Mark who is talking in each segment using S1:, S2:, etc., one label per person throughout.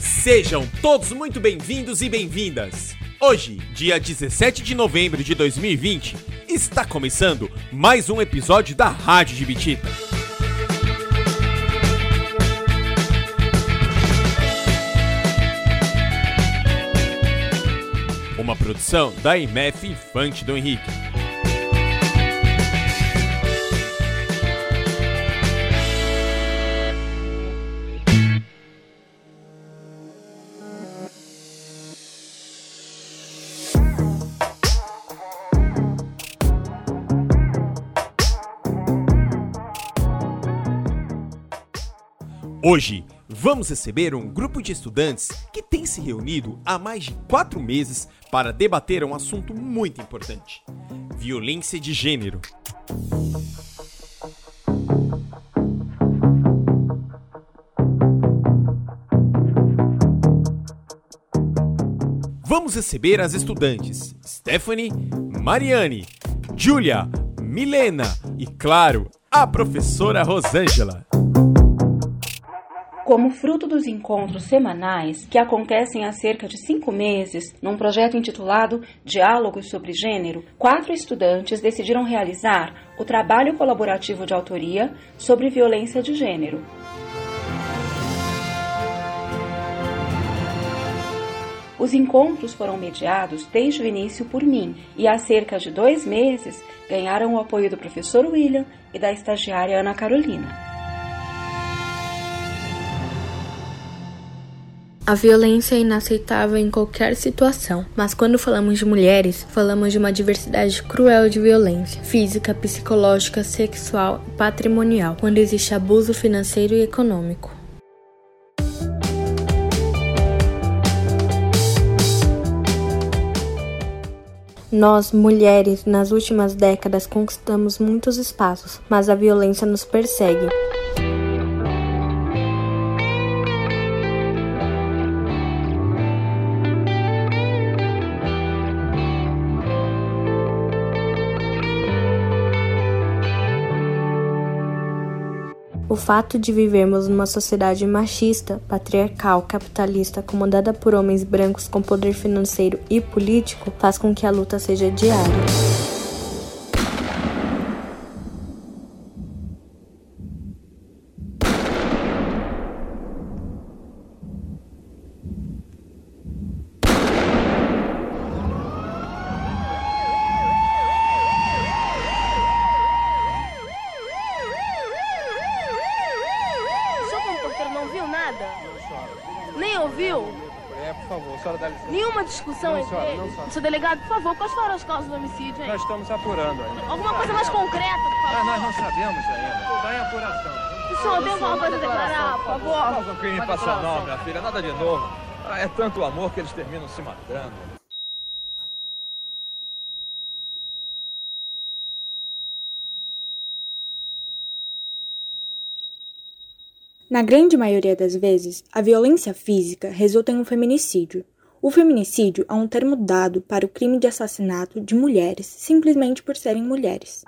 S1: Sejam todos muito bem-vindos e bem-vindas. Hoje, dia 17 de novembro de 2020, está começando mais um episódio da Rádio de Bitita. Uma produção da IMF Infante do Henrique. Hoje, vamos receber um grupo de estudantes que tem se reunido há mais de quatro meses para debater um assunto muito importante: violência de gênero. Vamos receber as estudantes Stephanie, Mariane, Julia, Milena e, claro, a professora Rosângela.
S2: Como fruto dos encontros semanais que acontecem há cerca de cinco meses, num projeto intitulado Diálogos sobre Gênero, quatro estudantes decidiram realizar o trabalho colaborativo de autoria sobre violência de gênero. Os encontros foram mediados desde o início por mim e há cerca de dois meses ganharam o apoio do professor William e da estagiária Ana Carolina.
S3: A violência é inaceitável em qualquer situação, mas quando falamos de mulheres, falamos de uma diversidade cruel de violência física, psicológica, sexual e patrimonial, quando existe abuso financeiro e econômico. Nós, mulheres, nas últimas décadas conquistamos muitos espaços, mas a violência nos persegue. O fato de vivermos numa sociedade machista, patriarcal, capitalista, comandada por homens brancos com poder financeiro e político, faz com que a luta seja diária.
S4: Nem ouviu?
S5: É, por favor, senhora dá licença.
S4: Nenhuma discussão
S5: Não,
S4: entre
S5: senhora,
S4: eles?
S5: não, senhora.
S4: Seu delegado, por favor, quais foram as causas do homicídio, hein?
S5: Nós estamos apurando ainda.
S4: Alguma coisa mais concreta, por
S5: Mas
S4: favor.
S5: nós não sabemos ainda. Tudo em apuração.
S4: O senhor tem alguma coisa a declarar, por favor?
S5: Faz um crime passional, minha filha, nada de novo. Ah, é tanto amor que eles terminam se matando.
S6: Na grande maioria das vezes, a violência física resulta em um feminicídio. O feminicídio é um termo dado para o crime de assassinato de mulheres simplesmente por serem mulheres.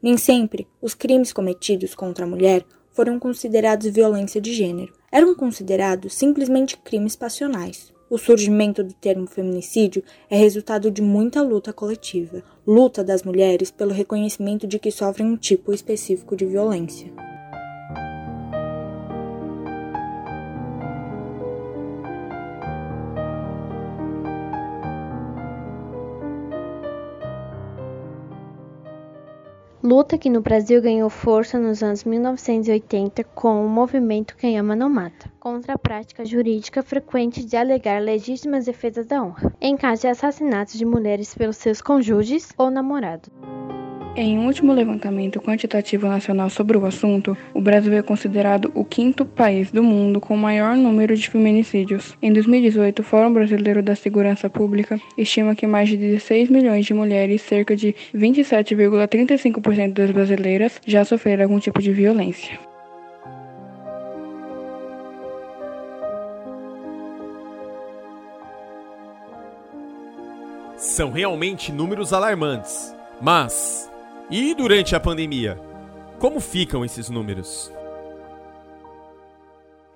S6: Nem sempre os crimes cometidos contra a mulher foram considerados violência de gênero. Eram considerados simplesmente crimes passionais. O surgimento do termo feminicídio é resultado de muita luta coletiva, luta das mulheres pelo reconhecimento de que sofrem um tipo específico de violência.
S3: Luta que no Brasil ganhou força nos anos 1980 com o movimento Quem Ama Não Mata, contra a prática jurídica frequente de alegar legítimas defesas da honra, em caso de assassinatos de mulheres pelos seus cônjuges ou namorados.
S7: Em um último levantamento quantitativo nacional sobre o assunto, o Brasil é considerado o quinto país do mundo com o maior número de feminicídios. Em 2018, o Fórum Brasileiro da Segurança Pública estima que mais de 16 milhões de mulheres, cerca de 27,35% das brasileiras, já sofreram algum tipo de violência.
S1: São realmente números alarmantes, mas e durante a pandemia? Como ficam esses números?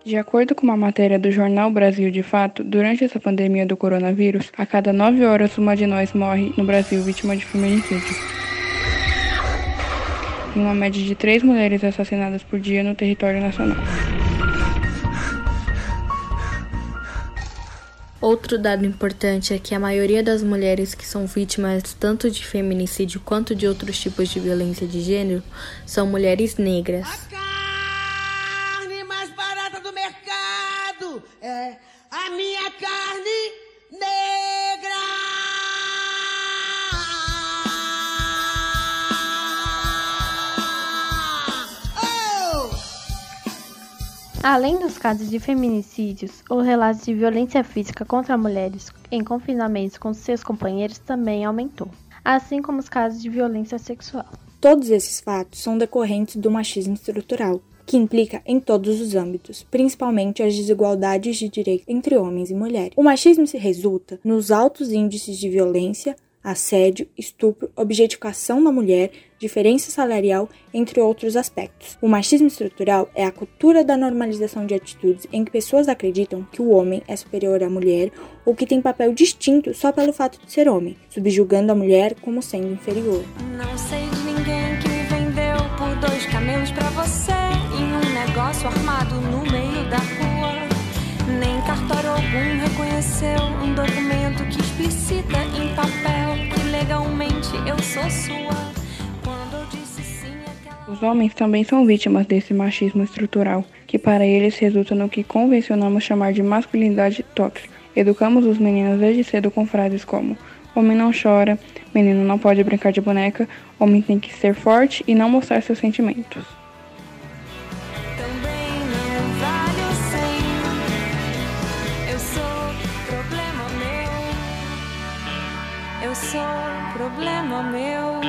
S7: De acordo com uma matéria do jornal Brasil de Fato, durante essa pandemia do coronavírus, a cada nove horas uma de nós morre no Brasil vítima de feminicídio. Em uma média de três mulheres assassinadas por dia no território nacional.
S8: Outro dado importante é que a maioria das mulheres que são vítimas tanto de feminicídio quanto de outros tipos de violência de gênero são mulheres negras.
S3: Além dos casos de feminicídios, o relato de violência física contra mulheres em confinamentos com seus companheiros também aumentou, assim como os casos de violência sexual.
S6: Todos esses fatos são decorrentes do machismo estrutural, que implica em todos os âmbitos, principalmente as desigualdades de direito entre homens e mulheres. O machismo se resulta nos altos índices de violência, assédio, estupro, objetificação da mulher, diferença salarial, entre outros aspectos. O machismo estrutural é a cultura da normalização de atitudes em que pessoas acreditam que o homem é superior à mulher ou que tem papel distinto só pelo fato de ser homem, subjugando a mulher como sendo inferior.
S9: Não sei de ninguém que vendeu por dois camelos para você em um negócio armado no meio da rua. Nem cartório algum reconheceu um documento eu sou sua. Aquela.
S7: Os homens também são vítimas desse machismo estrutural, que para eles resulta no que convencionamos chamar de masculinidade tóxica. Educamos os meninos desde cedo com frases como: homem não chora, menino não pode brincar de boneca, homem tem que ser forte e não mostrar seus sentimentos.
S9: Problema meu.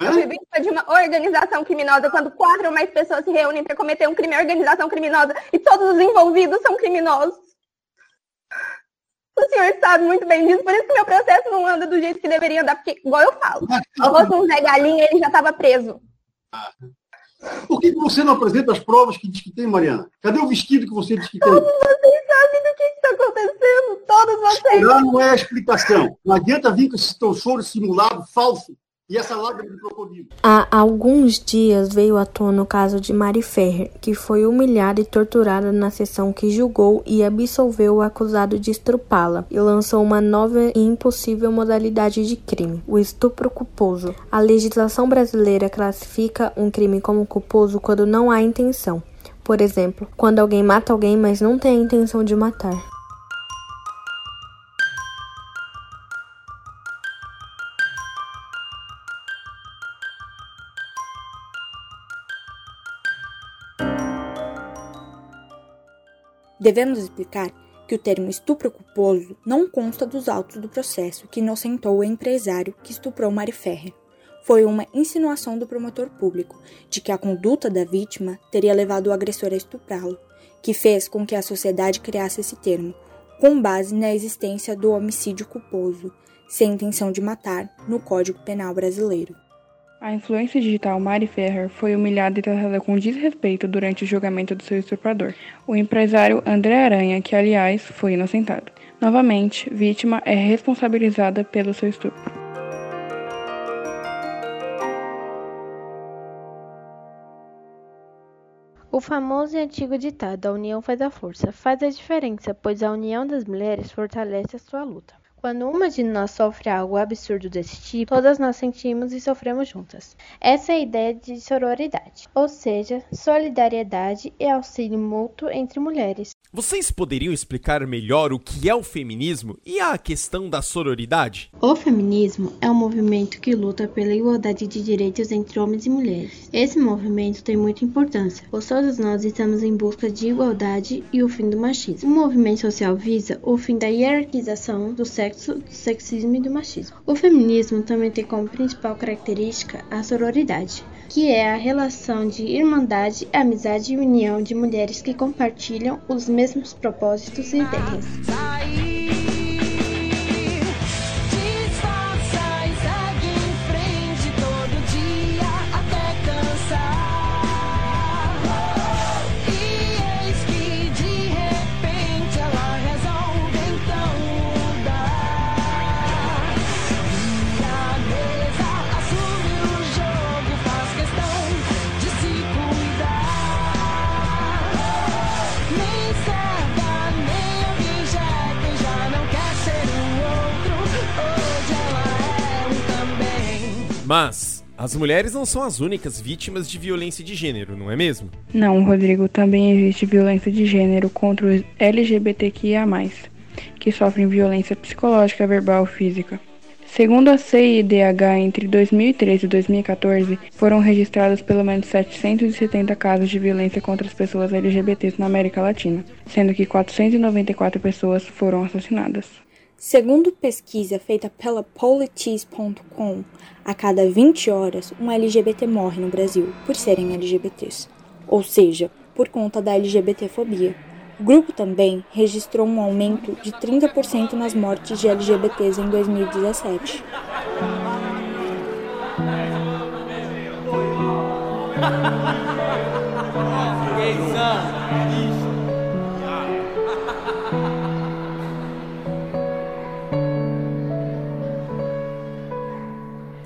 S9: Eu
S10: fui vítima de uma organização criminosa quando quatro ou mais pessoas se reúnem para cometer um crime, organização criminosa, e todos os envolvidos são criminosos. O senhor sabe muito bem disso, por isso que meu processo não anda do jeito que deveria andar, porque, igual eu falo, se fosse um Zé Galinha, ele já estava preso.
S11: Por que você não apresenta as provas que diz que tem, Mariana? Cadê o vestido que você diz que tem?
S10: Todos vocês sabem do que está acontecendo, todos vocês.
S11: Chorar não é a explicação. Não adianta vir com esse teu choro simulado, falso, e essa lágrima crocodilo.
S8: Há alguns dias veio à tona o caso de Mari Ferrer, que foi humilhada e torturada na sessão que julgou e absolveu o acusado de estrupá-la e lançou uma nova e impossível modalidade de crime, o estupro culposo. A legislação brasileira classifica um crime como culposo quando não há intenção. Por exemplo, quando alguém mata alguém, mas não tem a intenção de matar.
S6: Devemos explicar que o termo estupro culposo não consta dos autos do processo que inocentou o empresário que estuprou Mari Ferrer. Foi uma insinuação do promotor público de que a conduta da vítima teria levado o agressor a estuprá-lo, que fez com que a sociedade criasse esse termo, com base na existência do homicídio culposo, sem intenção de matar, no Código Penal brasileiro.
S7: A influência digital Mari Ferrer foi humilhada e tratada com desrespeito durante o julgamento do seu estuprador, o empresário André Aranha, que aliás foi inocentado. Novamente, vítima é responsabilizada pelo seu estupro.
S3: O famoso e antigo ditado a união faz a força faz a diferença, pois a união das mulheres fortalece a sua luta. Quando uma de nós sofre algo absurdo desse tipo, todas nós sentimos e sofremos juntas. Essa é a ideia de sororidade, ou seja, solidariedade e auxílio mútuo entre mulheres.
S1: Vocês poderiam explicar melhor o que é o feminismo e a questão da sororidade?
S3: O feminismo é um movimento que luta pela igualdade de direitos entre homens e mulheres. Esse movimento tem muita importância, pois todos nós estamos em busca de igualdade e o fim do machismo. O movimento social visa o fim da hierarquização do sexo, do sexismo e do machismo. O feminismo também tem como principal característica a sororidade, que é a relação de irmandade, amizade e união de mulheres que compartilham os mesmos propósitos e ideias.
S1: Mas as mulheres não são as únicas vítimas de violência de gênero, não é mesmo?
S7: Não, Rodrigo, também existe violência de gênero contra os LGBTQIA, que sofrem violência psicológica, verbal física. Segundo a CIDH, entre 2013 e 2014, foram registrados pelo menos 770 casos de violência contra as pessoas LGBTs na América Latina, sendo que 494 pessoas foram assassinadas.
S6: Segundo pesquisa feita pela Politis.com, a cada 20 horas um LGBT morre no Brasil por serem LGBTs, ou seja, por conta da LGBTfobia. O grupo também registrou um aumento de 30% nas mortes de LGBTs em 2017.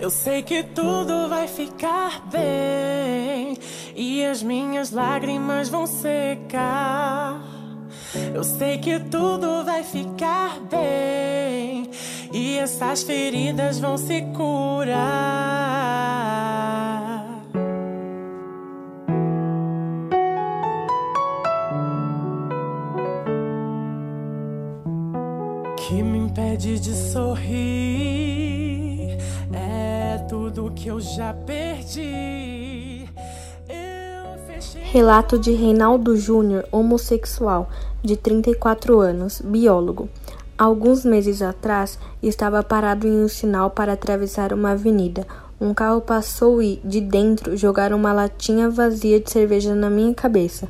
S9: Eu sei que tudo vai ficar bem e as minhas lágrimas vão secar. Eu sei que tudo vai ficar bem e essas feridas vão se curar. Que me impede de sorrir é tudo que eu já perdi.
S8: Relato de Reinaldo Júnior, homossexual, de 34 anos, biólogo. Alguns meses atrás, estava parado em um sinal para atravessar uma avenida. Um carro passou e, de dentro, jogaram uma latinha vazia de cerveja na minha cabeça.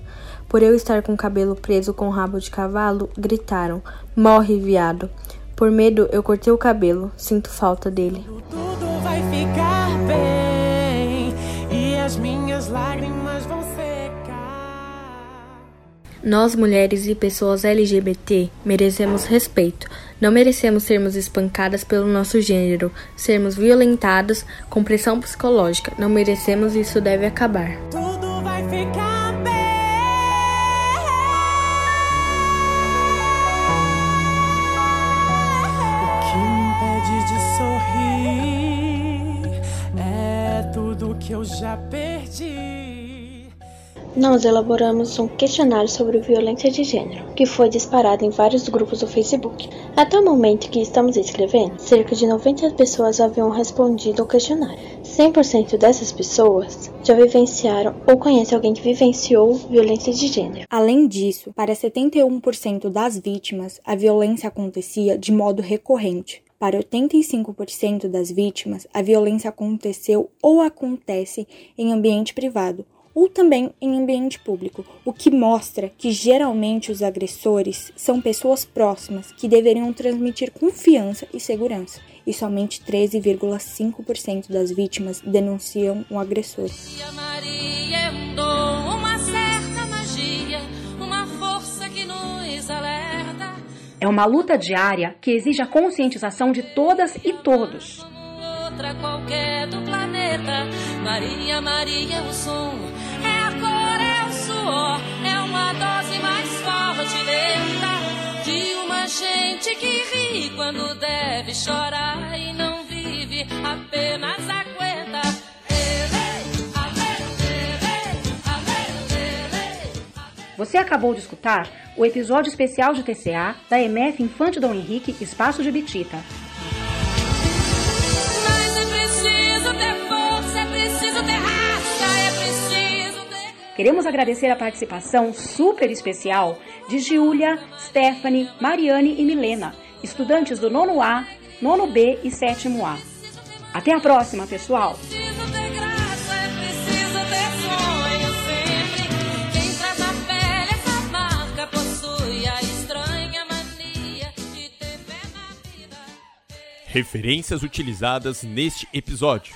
S8: Por eu estar com o cabelo preso com rabo de cavalo, gritaram: Morre, viado! Por medo, eu cortei o cabelo. Sinto falta dele.
S9: Tudo vai ficar bem e as minhas lágrimas vão secar.
S8: Nós, mulheres e pessoas LGBT, merecemos respeito. Não merecemos sermos espancadas pelo nosso gênero, sermos violentadas com pressão psicológica. Não merecemos e isso deve acabar.
S9: Tudo vai ficar já perdi.
S3: Nós elaboramos um questionário sobre violência de gênero, que foi disparado em vários grupos do Facebook. Até o momento que estamos escrevendo, cerca de 90 pessoas haviam respondido ao questionário. 100% dessas pessoas já vivenciaram ou conhecem alguém que vivenciou violência de gênero.
S6: Além disso, para 71% das vítimas, a violência acontecia de modo recorrente. Para 85% das vítimas, a violência aconteceu ou acontece em ambiente privado, ou também em ambiente público, o que mostra que geralmente os agressores são pessoas próximas que deveriam transmitir confiança e segurança, e somente 13,5% das vítimas denunciam o agressor.
S9: Maria é
S2: É uma luta diária que exige a conscientização de todas e todos.
S9: Outra qualquer do planeta. Maria, Maria é o som, é a cor, é o suor, é uma dose mais forte, lenta. De uma gente que ri quando deve chorar e não vive, apenas aguenta.
S2: Você acabou de escutar o episódio especial de TCA da MF Infante Dom Henrique Espaço de Bitita.
S9: Mas é preciso ter força, é preciso ter raça, é preciso ter.
S2: Queremos agradecer a participação super especial de Giulia, Stephanie, Mariane e Milena, estudantes do nono A, nono B e sétimo A. Até a próxima, pessoal!
S1: Referências utilizadas neste episódio: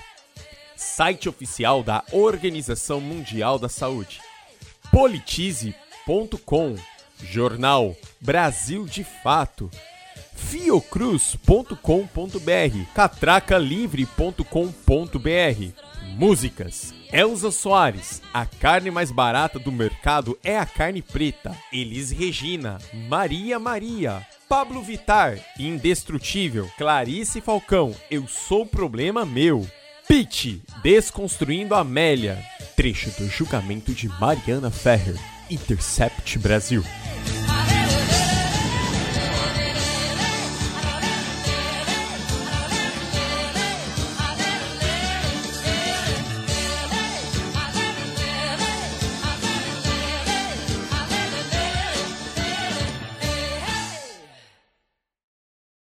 S1: site oficial da Organização Mundial da Saúde, politize.com, jornal Brasil de Fato, fiocruz.com.br, catracalivre.com.br, músicas. Elza Soares, a carne mais barata do mercado é a carne preta. Elis Regina, Maria Maria, Pablo Vitar, Indestrutível, Clarice Falcão, Eu Sou Problema Meu. Pitch, Desconstruindo Amélia. Trecho do julgamento de Mariana Ferrer. Intercept Brasil.